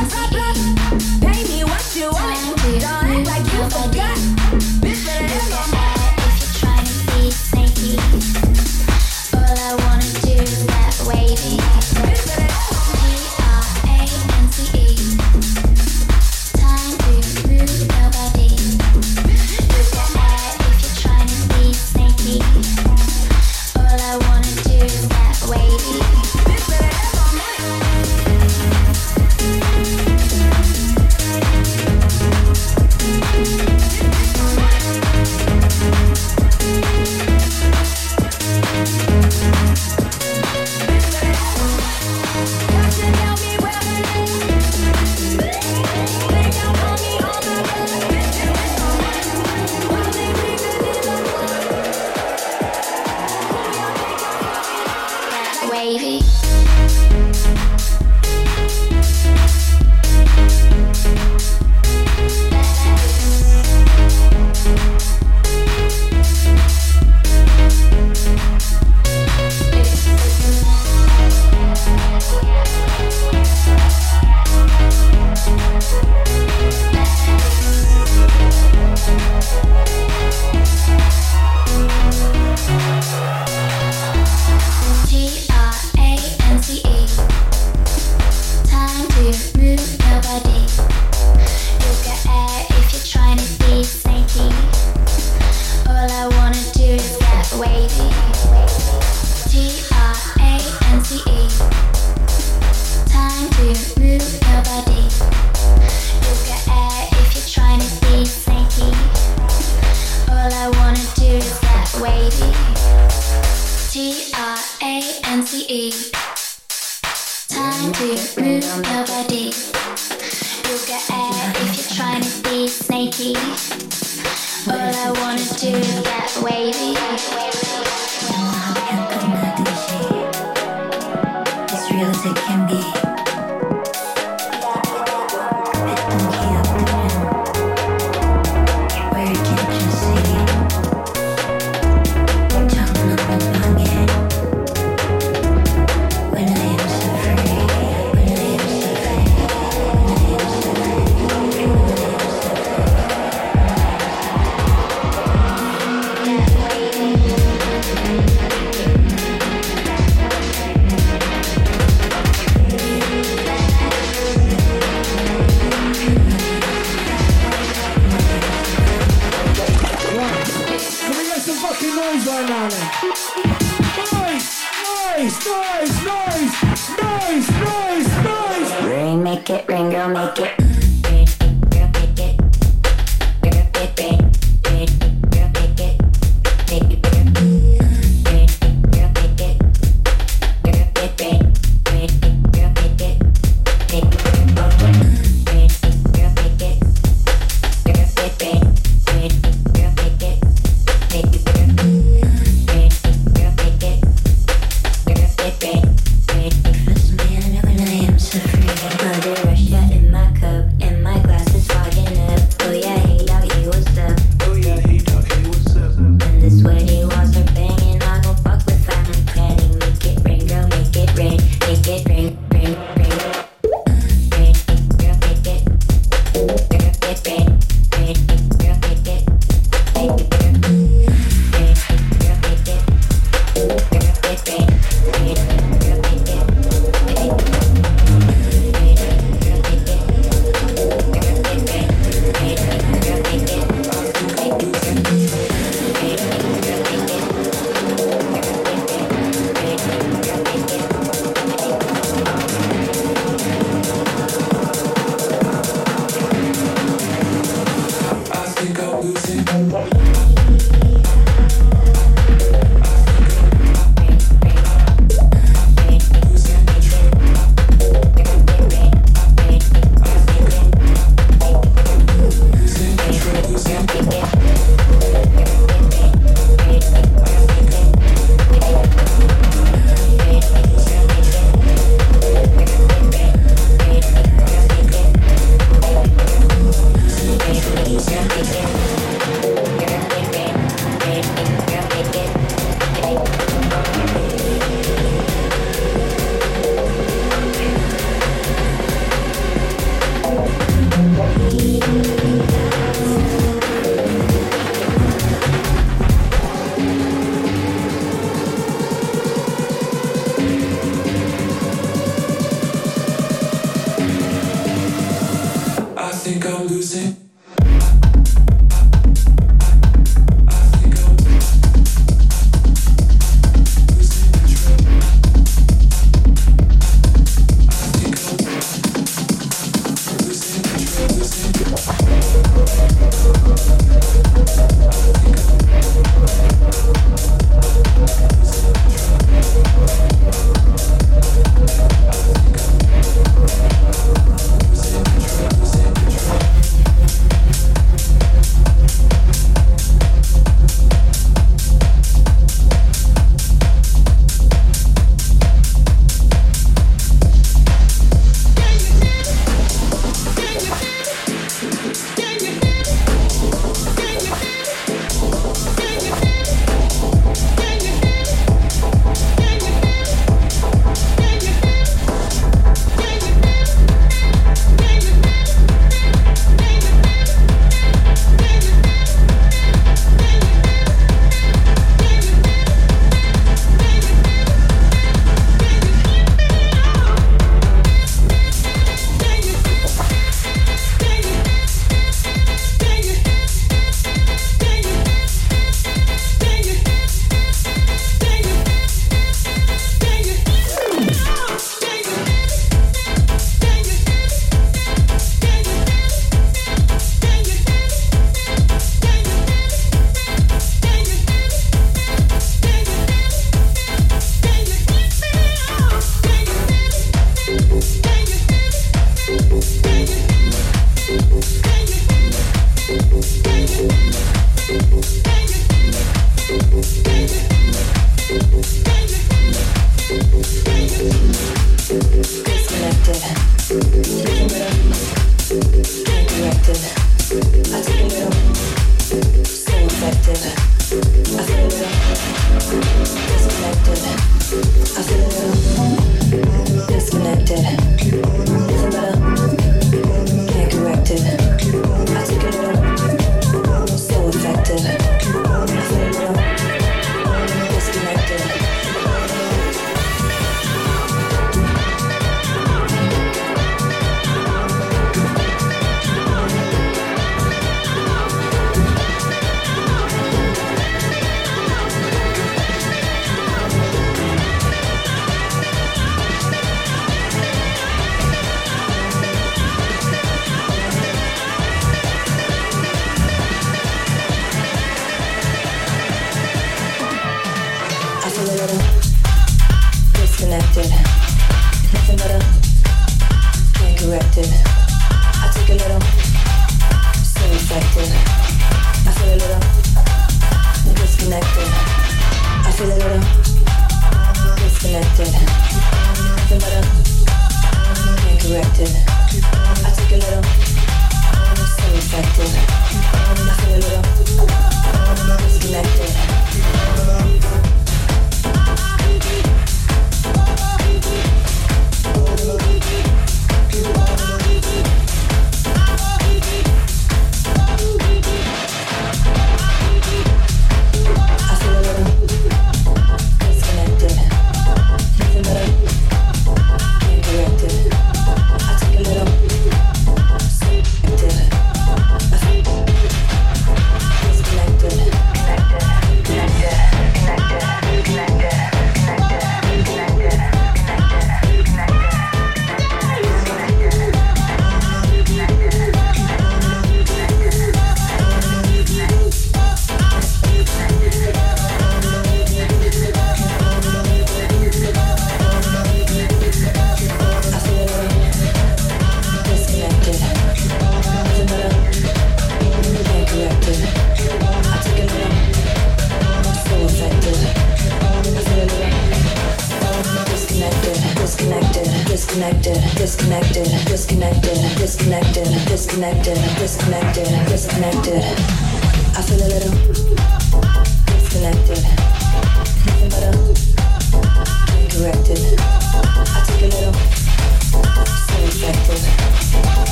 Dance. naked. All I wanna do is get wavy.